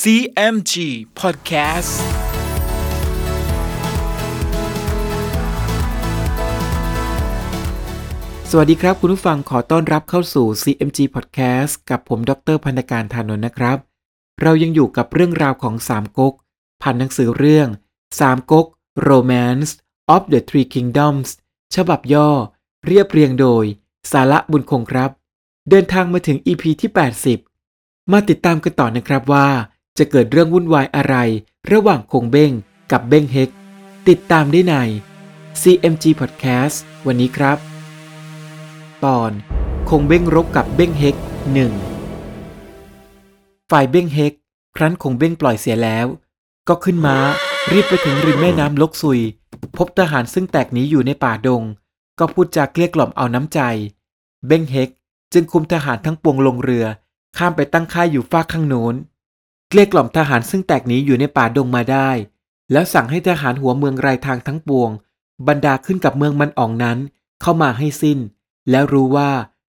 CMG Podcast สวัสดีครับคุณผู้ฟังขอต้อนรับเข้าสู่ CMG Podcast กับผมดรพันธการธานนท์นะครับ เรายังอยู่กับเรื่องราวของสามก๊กผ่านหนังสือเรื่องสามก๊ก Romance of the Three Kingdoms ฉบับย่อ เรียบเรียงโดย สาระบุญคงครับ เดินทางมาถึง EP ที่ 80 มาติดตามกันต่อนะครับว่า จะเกิดเรื่องวุ่นวายอะไร ระหว่างคงเบ้งกับเบ้งเฮก ติดตามได้ใน CMG Podcast วันนี้ครับ ตอนคงเบ้งรบกับเบ้งเฮกหนึ่งฝ่ายเบ้งเฮก ครั้นคงเบ้งปล่อยเสียแล้ว ก็ขึ้นม้า รีบไปถึงริมแม่น้ำลกซุย พบทหารซึ่งแตกหนีอยู่ในป่าดง ก็พูดจาเกลี้ยกล่อมเอาน้ำใจ เบ้งเฮก จึงคุมทหารทั้งปวงลงเรือ ข้ามไปตั้งค่ายอยู่ฝากข้างโน้น เกลี้ยกล่อมทหารซึ่งแตกหนีอยู่ในป่าดงมาได้ แล้วสั่งให้ทหารหัวเมืองรายทางทั้งปวง บรรดาขึ้นกับเมืองมันอ่องนั้น เข้ามาให้สิ้น แล้วรู้ว่า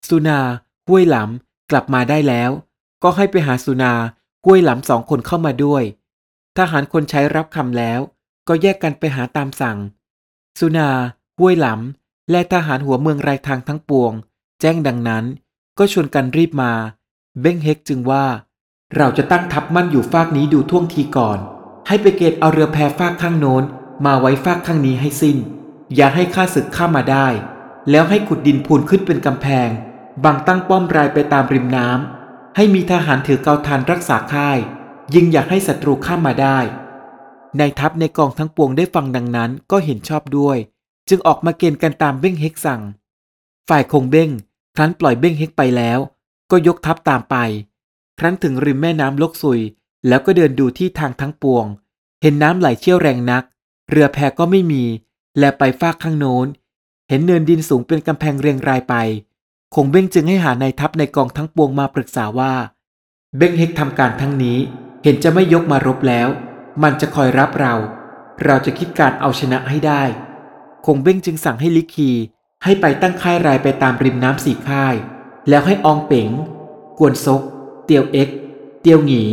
สุนาห้วยหลำกลับมาได้แล้ว ก็ให้ไปหาสุนาห้วยหลำสองคนเข้ามาด้วย ทหารคนใช้รับคำแล้ว ก็แยกกันไปหาตามสั่ง สุนาห้วยหลำและทหารหัวเมืองรายทางทั้งปวง แจ้งดังนั้น ก็ชวนกันรีบมา เบ้งเฮกจึงว่า เราจะตั้งทัพมั่นอยู่ฟากนี้ดูท่วงทีก่อน ให้ไปเกตเอาเรือแพฟากข้างโน้น มาไว้ฟากข้างนี้ให้สิ้น อย่าให้ข้าศึกข้ามาได้ แล้วให้ขุดดินพูนขึ้นเป็นกำแพง บังตั้งป้อมรายไปตามริมน้ำให้มีทหารถือเกาทานรักษาค่าย ยิงอยากให้ศัตรูข้ามมาได้ในทัพในกองทั้งปวงได้ฟังดังนั้นก็เห็นชอบด้วย จึงออกมาเกณฑ์กันตามเบ้งเฮกสั่ง ฝ่ายคงเบ้งครั้นปล่อยเบ้งเฮกไปแล้ว ก็ยกทัพตามไป ครั้นถึงริมแม่น้ำลกซุย แล้วก็เดินดูที่ทางทั้งปวง เห็นน้ำไหลเชี่ยวแรงนัก เรือแพก็ไม่มี และไปฟากข้างโน้น เห็นเนินดินสูงเป็นกำแพงเรียงรายไป คงเบ้งจึงให้หานายทัพในกองทั้งปวงมาปรึกษาว่า เบ้งเฮกทำการทั้งนี้ เห็นจะไม่ยกมารบแล้ว มันจะคอยรับเรา เราจะคิดการเอาชนะให้ได้ คงเบ้งจึงสั่งให้ลิคีให้ไปตั้งค่ายรายไปตามริมน้ำสี่ค่าย แล้วให้อองเป๋ง กวนซก เตียวเอ็ก เตียวหงี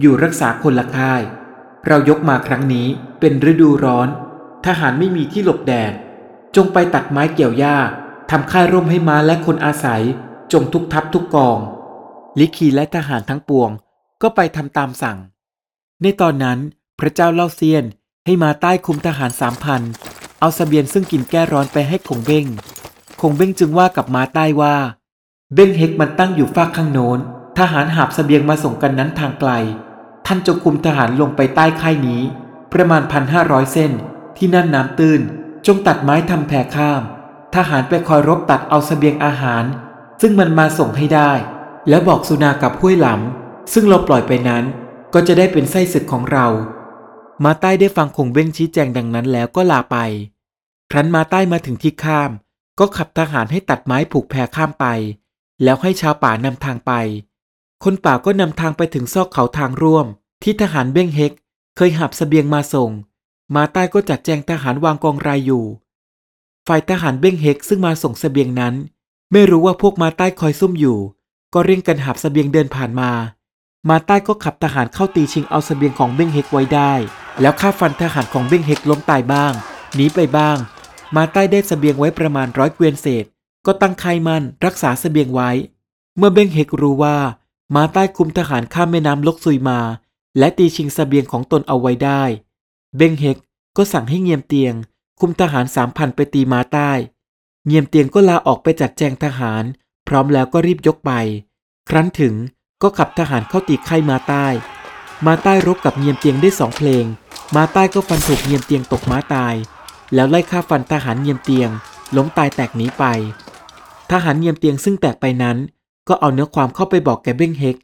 อยู่รักษาคนละค่าย เรายกมาครั้งนี้เป็นฤดูร้อน ทหารไม่มีที่หลบแดด จงไปตัดไม้เกี่ยวหญ้าทำค่ายร่มให้ม้าและคนอาศัย จงทุกทัพทุกกอง ลิคีและทหารทั้งปวง ก็ไปทำตามสั่ง ในตอนนั้นพระเจ้าเล่าเซียนให้มาใต้คุมทหารสามพันเอาสเสบียงซึ่งกินแก้ร้อนไปให้คงเบ้ง คงเบ้งจึงว่ากับมาใต้ว่า เบ้งเฮกมันตั้งอยู่ฝากข้างโน้น ทหารหาบสเสบียงมาส่งกันนั้นทางไกล ท่านจงคุมทหารลงไปใต้ค่ายนี้ ประมาณพันห้าร้อยเส้น ที่นั่นน้ำตื้น จงตัดไม้ทำแพข้าม ทหารไปคอยรบตัดเอาสเสบียงอาหาร ซึ่งมันมาส่งให้ได้ แล้วบอกสุนากับห้วยหลำซึ่งเราปล่อยไปนั้น ก็จะได้เป็นไส้ศึกของเรา มาใต้ได้ฟังคงเบ้งชี้แจงดังนั้นแล้วก็ลาไป ครั้นมาใต้มาถึงที่ข้าม ก็ขับทหารให้ตัดไม้ผูกแพข้ามไป แล้วให้ชาวป่านำทางไป คนป่าก็นำทางไปถึงซอกเขาทางร่วม ที่ทหารเบ้งเฮก เคยหับสเสบียงมาส่ง มาใต้ก็จัดแจงทหารวางกองรายอยู่ ฝ่ายทหารเบ้งเฮกซึ่งมาส่งสเสบียงนั้น ไม่รู้ว่าพวกมาใต้คอยซุ่มอยู่ ก็เร่งกันหับสเสบียงเดินผ่านมา มาใต้ก็ขับทหารเข้าตีชิงเอาสเสบียงของเบ้งเฮกไว้ได้ แล้วฆ่าฟันทหารของเบ้งเฮกล้มตายบ้างหนีไปบ้าง มาใต้ได้สเสบียงไว้ประมาณร้อยเกวียนเศษ ก็ตั้งค่ายมั่นรักษาสเสบียงไว้ เมื่อเบ้งเฮกรู้ว่า มาใต้คุมทหารข้ามแม่น้ำลกซุยมา และตีชิงสเสบียงของตนเอาไว้ได้ เบงเฮกก็สั่งให้เงียมเตียง คุมทหารสามพันไปตีมาใต้ เงียมเตียงก็ลาออกไปจัดแจงทหาร พร้อมแล้วก็รีบยกไป ครั้นถึงก็ขับทหารเข้าตีค่มาใต้ มาใต้รบกับเงียมเตียงได้สองเพลง มาใต้ก็ฟันถูกเงียมเตียงตกม้าตาย แล้วไล่ฆ่าฟันทหารเงียมเตียงล้มตายแตกหนีไป ทหารเงียมเตียงซึ่งแตกไปนั้น ก็เอาเนื้อความเข้าไปบอกแกเบ้งเฮก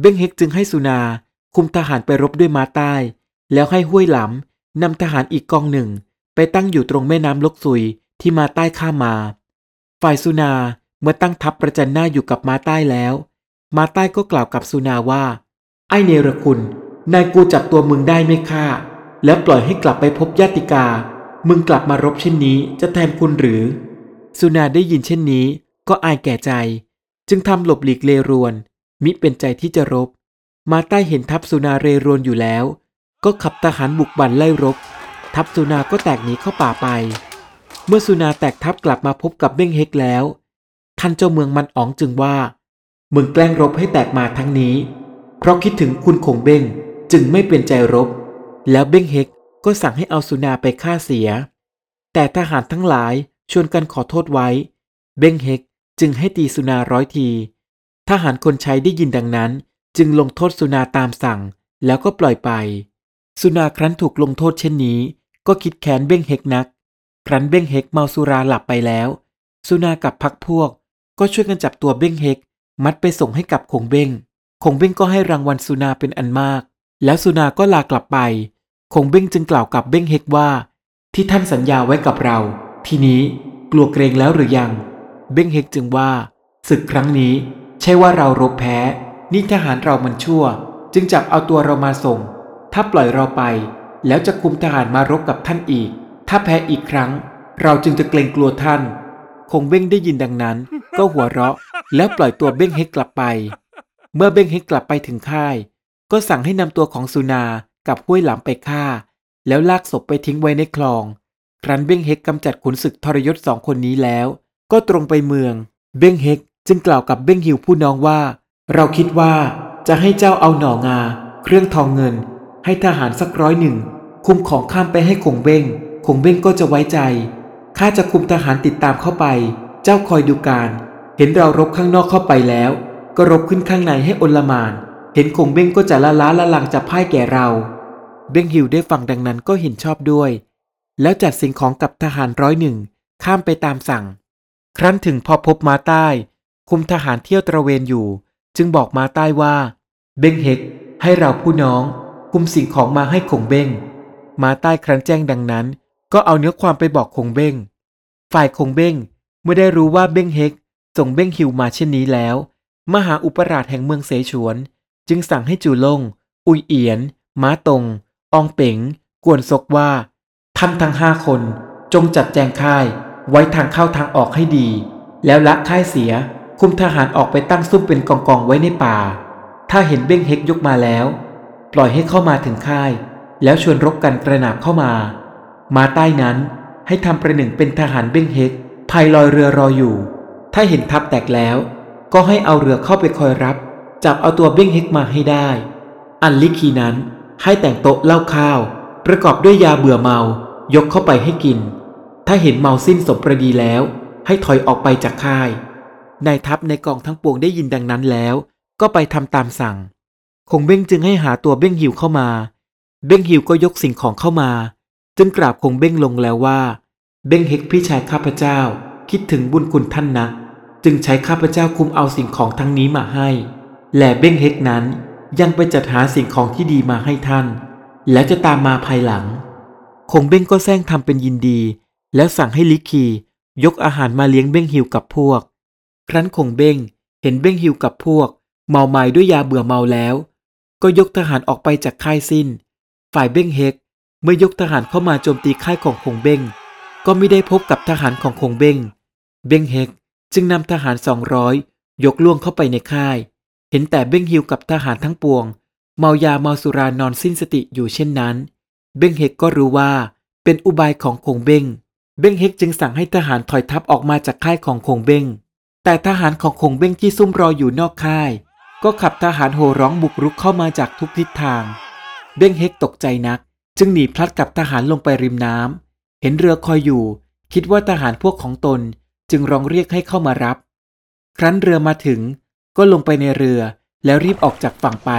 เบ้งเฮกจึงให้สุนา คุมทหารไปรบด้วยม้าใต้ แล้วให้ห้วยหลำนำทหารอีกกองหนึ่ง ไปตั้งอยู่ตรงแม่น้ำลกซุยที่มาใต้ข้ามา ฝ่ายสุนาเมื่อตั้งทัพประจันหน้าอยู่กับมาใต้แล้ว มาใต้ก็กล่าวกับสุนาว่า ไอเนรคุณนายกูจับตัวมึงได้ไม่ฆ่าแล้วปล่อยให้กลับไปพบญาติกา มึงกลับมารบเช่นนี้จะแทนคุณหรือ สุนาได้ยินเช่นนี้ ก็อายแก่ใจ จึงทำหลบหลีกเลรวน มิเป็นใจที่จะรบ มาใต้เห็นทัพสุนาเรรวนอยู่แล้ว ก็ขับทหารบุกบั่นไล่รบ ทัพสุนาก็แตกหนีเข้าป่าไป เมื่อสุนาแตกทัพกลับมาพบกับเบ้งเฮกแล้วท่านเจ้าเมืองมันอ๋องจึงว่ามึงแกล้งรบให้แตกมาทั้งนี้ เพราะคิดถึงคุณคงเบ้งจึงไม่เป็นใจรบ แล้วเบ้งเฮกก็สั่งให้เอาสุนาไปฆ่าเสีย แต่ทหารทั้งหลายชวนกันขอโทษไว้ เบ้งเฮก จึงให้ตีสุนาร้อยทีทหารคนใช้ได้ยินดังนั้น จึงลงโทษสุนาตามสั่ง แล้วก็ปล่อยไป สุนาครั้นถูกลงโทษเช่นนี้ ก็คิดแค้นเบ้งเฮกนัก ครั้นเบ้งเฮกเมาสุราหลับไปแล้ว สุนากับพักพวก ก็ช่วยกันจับตัวเบ้งเฮกมัดไปส่งให้กับคงเบ้งคงเบ้งก็ให้รางวัลสุนาเป็นอันมาก แล้วสุนาก็ลากลับไปคงเบ้งจึงกล่าวกับเบ้งเฮกว่า ที่ท่านสัญญาไว้กับเรา ทีนี้กลัวเกรงแล้วหรือยัง เบ้งเฮกจึงว่า ศึกครั้งนี้ใช่ว่าเรารบแพ้ นี่ทหารเรามันชั่ว จึงจับเอาตัวเรามาส่ง ถ้าปล่อยเราไป แล้วจะคุมทหารมารบกับท่านอีก ถ้าแพ้อีกครั้ง เราจึงจะเกรงกลัวท่าน คงเบ้งได้ยินดังนั้น ก็หัวเราะ แล้วปล่อยตัวเบ้งเฮกกลับไป เมื่อเบ้งเฮกกลับไปถึงค่าย ก็สั่งให้นำตัวของสุนากับห้วยหลำไปฆ่า แล้วลากศพไปทิ้งไว้ในคลอง ครั้นเบ้งเฮกกำจัดขุนศึกทรยศสองคนนี้แล้ว ก็ตรงไปเมือง เบ้งเฮกจึงกล่าวกับเบ้งหิวผู้น้องว่า เราคิดว่าจะให้เจ้าเอาหน่องา เครื่องทองเงิน ให้ทหารสักร้อยหนึ่ง คุมของข้ามไปให้คงเบ้งคงเบ้งก็จะไว้ใจข้าจะคุมทหารติดตามเข้าไป เจ้าคอยดูการ เห็นเรารบข้างนอกเข้าไปแล้ว ก็รบขึ้นข้างในให้อนลมาน เห็นคงเบ้งก็จะละล้าละลังจะพ่ายแก่เรา เบ้งหิวได้ฟังดังนั้นก็เห็นชอบด้วย แล้วจัดสิ่งของกับทหารร้อยหนึ่งข้ามไปตามสั่ง ครั้นถึงพอพบมาใต้ คุมทหารเที่ยวตระเวนอยู่ จึงบอกมาใต้ว่า เบ้งเฮกให้เราผู้น้อง คุมสิ่งของมาให้คงเบ้งมาใต้ครั้นแจ้งดังนั้น ก็เอาเนื้อความไปบอกคงเบ้งฝ่ายคงเบ้งเมื่อได้รู้ว่าเบ้งเฮกส่งเบ้งฮิวมาเช่นนี้แล้ว มหาอุปราชแห่งเมืองเสฉวน จึงสั่งให้จูลง อุยเอียน ม้าตง อองเป๋ง กวนซกว่าท่านทั้งห้าคนจงจัดแจงค่าย ไว้ทางเข้าทางออกให้ดี แล้วละค่ายเสีย คุมทหารออกไปตั้งซุ่มเป็นกองกองไว้ในป่า ถ้าเห็นเบ้งเฮกยกมาแล้ว ปล่อยให้เข้ามาถึงค่าย แล้วชวนรบกันกระหนาบเข้ามา มาใต้นั้นให้ทำประหนึ่งเป็นทหารเบ้งเฮกพายลอยเรือรออยู่ ถ้าเห็นทัพแตกแล้ว ก็ให้เอาเรือเข้าไปคอยรับ จับเอาตัวเบ้งเฮกมาให้ได้ อันลิคีนั้นให้แต่งโต๊ะเล้าข้าว ประกอบด้วยยาเบื่อเมา ยกเข้าไปให้กิน ถ้าเห็นเมาสิ้นสมประดีแล้ว ให้ถอยออกไปจากค่าย นายทัพในกองทั้งปวงได้ยินดังนั้นแล้ว ก็ไปทำตามสั่ง คงเบ้งจึงให้หาตัวเบ้งหิวเข้ามา เบ้งหิวก็ยกสิ่งของเข้ามา จึงกราบคงเบ้งลงแล้วว่า เบ้งเฮกพี่ชายข้าพเจ้า คิดถึงบุญคุณท่านนะ จึงใช้ข้าพเจ้าคุมเอาสิ่งของทั้งนี้มาให้ และเบ้งเฮกนั้นยังไปจัดหาสิ่งของที่ดีมาให้ท่าน แล้วจะตามมาภายหลัง คงเบ้งก็แซงทำเป็นยินดี แล้วสั่งให้ลิคียกอาหารมาเลี้ยงเบ้งหิวกับพวก ครั้นคงเบ้งเห็นเบ้งหิวกับพวก เมาไม้ด้วยยาเบื่อเมาแล้ว ก็ยกทหารออกไปจากค่ายสิ้น ฝ่ายเบ้งเฮกเมื่อยกทหารเข้ามาโจมตีค่ายของคงเบ้งก็ไม่ได้พบกับทหารของคงเบ้งเบ้งเฮกจึงนำทหารสองร้อยยกล่วงเข้าไปในค่าย เห็นแต่เบ้งฮิวกับทหารทั้งปวง เมายาเมาสุรานอนสิ้นสติอยู่เช่นนั้น เบ้งเฮกก็รู้ว่าเป็นอุบายของคงเบ้ง เบ้งเฮกจึงสั่งให้ทหารถอยทัพออกมาจากค่ายของคงเบ้ง แต่ทหารของคงเบ้งที่ซุ่มรออยู่นอกค่าย ก็ขับทหารโห่ร้องบุกรุกเข้ามาจากทุกทิศทาง เบ้งเฮกตกใจนัก จึงหนีพลัดกับทหารลงไปริมน้ำเห็นเรือคอยอยู่ คิดว่าทหารพวกของตนจึงร้องเรียกให้เข้ามารับ ครั้นเรือมาถึง ก็ลงไปในเรือแล้วรีบออกจากฝั่งไป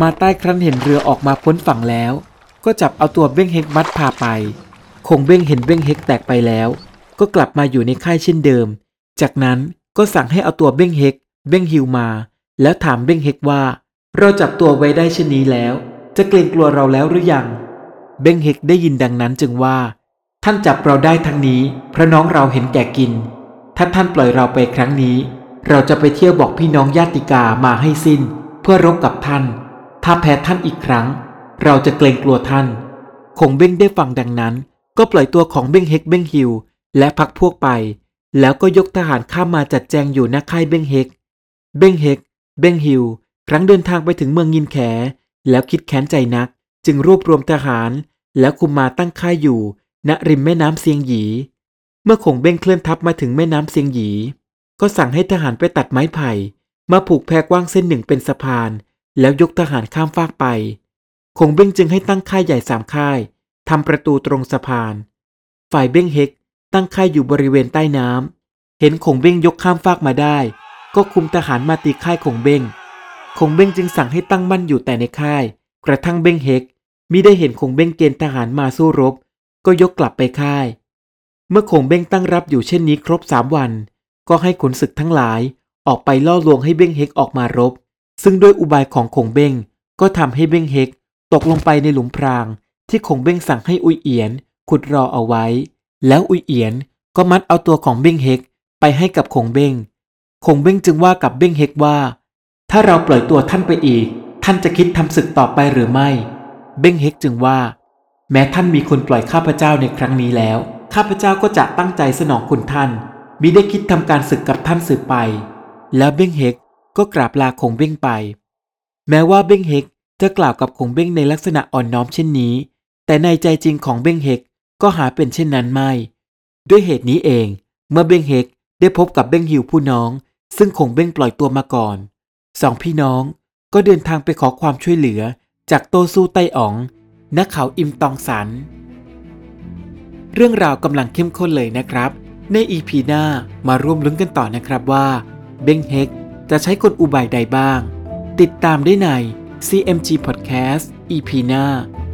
มาใต้ครั้นเห็นเรือออกมาพ้นฝั่งแล้ว ก็จับเอาตัวเบ้งเฮกมัดพาไป คงเบ้งเห็นเบ้งเฮกแตกไปแล้ว ก็กลับมาอยู่ในค่ายเช่นเดิม จากนั้นก็สั่งให้เอาตัวเบ้งเฮกเบ้งฮิวมา แล้วถามเบ้งเฮกว่า เราจับตัวไว้ได้เช่นนี้แล้ว จะเกรงกลัวเราแล้วหรือยัง เบ้งเฮกได้ยินดังนั้นจึงว่า ท่านจับเราได้ทั้งนี้เพราะน้องเราเห็นแก่กิน ถ้าท่านปล่อยเราไปครั้งนี้ เราจะไปเที่ยวบอกพี่น้องญาติกามาให้สิ้น เพื่อรบกับท่าน ถ้าแพ้ท่านอีกครั้ง เราจะเกรงกลัวท่าน คงเบ้งได้ฟังดังนั้น ก็ปล่อยตัวของเบ้งเฮกเบ้งฮิวและพักพวกไป แล้วก็ยกทหารข้ามมาจัดแจงอยู่หน้าค่ายเบ้งเฮก เบ้งเฮก เบ้งฮิวครั้งเดินทางไปถึงเมืองยินแข แล้วคิดแค้นใจนัก จึงรวบรวมทหาร แล้วคุมมาตั้งค่ายอยู่ ณริมแม่น้ำเซียงหยี เมื่อคงเบ้งเคลื่อนทัพมาถึงแม่น้ำเซียงหยี ก็สั่งให้ทหารไปตัดไม้ไผ่ มาผูกแพกว้างเส้นหนึ่งเป็นสะพาน แล้วยกทหารข้ามฟากไปคงเบ้งจึงให้ตั้งค่ายใหญ่สามค่าย ทำประตูตรงสะพาน ฝ่ายเบ้งเฮกตั้งค่ายอยู่บริเวณใต้น้ำเห็นคงเบ้งยกข้ามฟากมาได้ ก็คุมทหารมาตีค่ายคงเบ้งคงเบ้งจึงสั่งให้ตั้งมั่นอยู่แต่ในค่าย กระทั่งเบ้งเฮกมิได้เห็นคงเบ้งเกณฑ์ทหารมาสู้รบ ก็ยกกลับไปค่าย เมื่อคงเบ้งตั้งรับอยู่เช่นนี้ครบสามวัน ก็ให้ขุนศึกทั้งหลายออกไปล่อลวงให้เบ้งเฮกออกมารบ ซึ่งด้วยอุบายของคงเบ้งก็ทำให้เบ้งเฮกตกลงไปในหลุมพราง ที่คงเบ้งสั่งให้อุยเอียนขุดรอเอาไว้ แล้วอุยเอียนก็มัดเอาตัวของเบ้งเฮกไปให้กับคงเบ้งคงเบ้งจึงว่ากับเบ้งเฮกว่า ถ้าเราปล่อยตัวท่านไปอีก ท่านจะคิดทำศึกต่อไปหรือไม่ เบ้งเฮกจึงว่า แม้ท่านมีคนปล่อยข้าพเจ้าในครั้งนี้แล้ว ข้าพเจ้าก็จะตั้งใจสนองคุณท่านมิได้คิดทำการศึกกับท่านสืบไป แล้วเบ้งเฮกก็กราบลาคงเบ้งไป แม้ว่าเบ้งเฮกจะกล่าวกับคงเบ้งในลักษณะอ่อนน้อมเช่นนี้ แต่ในใจจริงของเบ้งเฮกก็หาเป็นเช่นนั้นไม่ ด้วยเหตุนี้เอง เมื่อเบ้งเฮกได้พบกับเบ้งฮิวผู้น้อง ซึ่งคงเบ้งปล่อยตัวมาก่อน สองพี่น้องก็เดินทางไปขอความช่วยเหลือจากโตสู้ไต้อ๋องณเขาอิมตองสัน เรื่องราวกำลังเข้มข้นเลยนะครับ ในอีพีหน้ามาร่วมลุ้นกันต่อนะครับว่าเบ้งเฮกจะใช้กลอุบายใดบ้าง ติดตามได้ใน CMG Podcast EP หน้า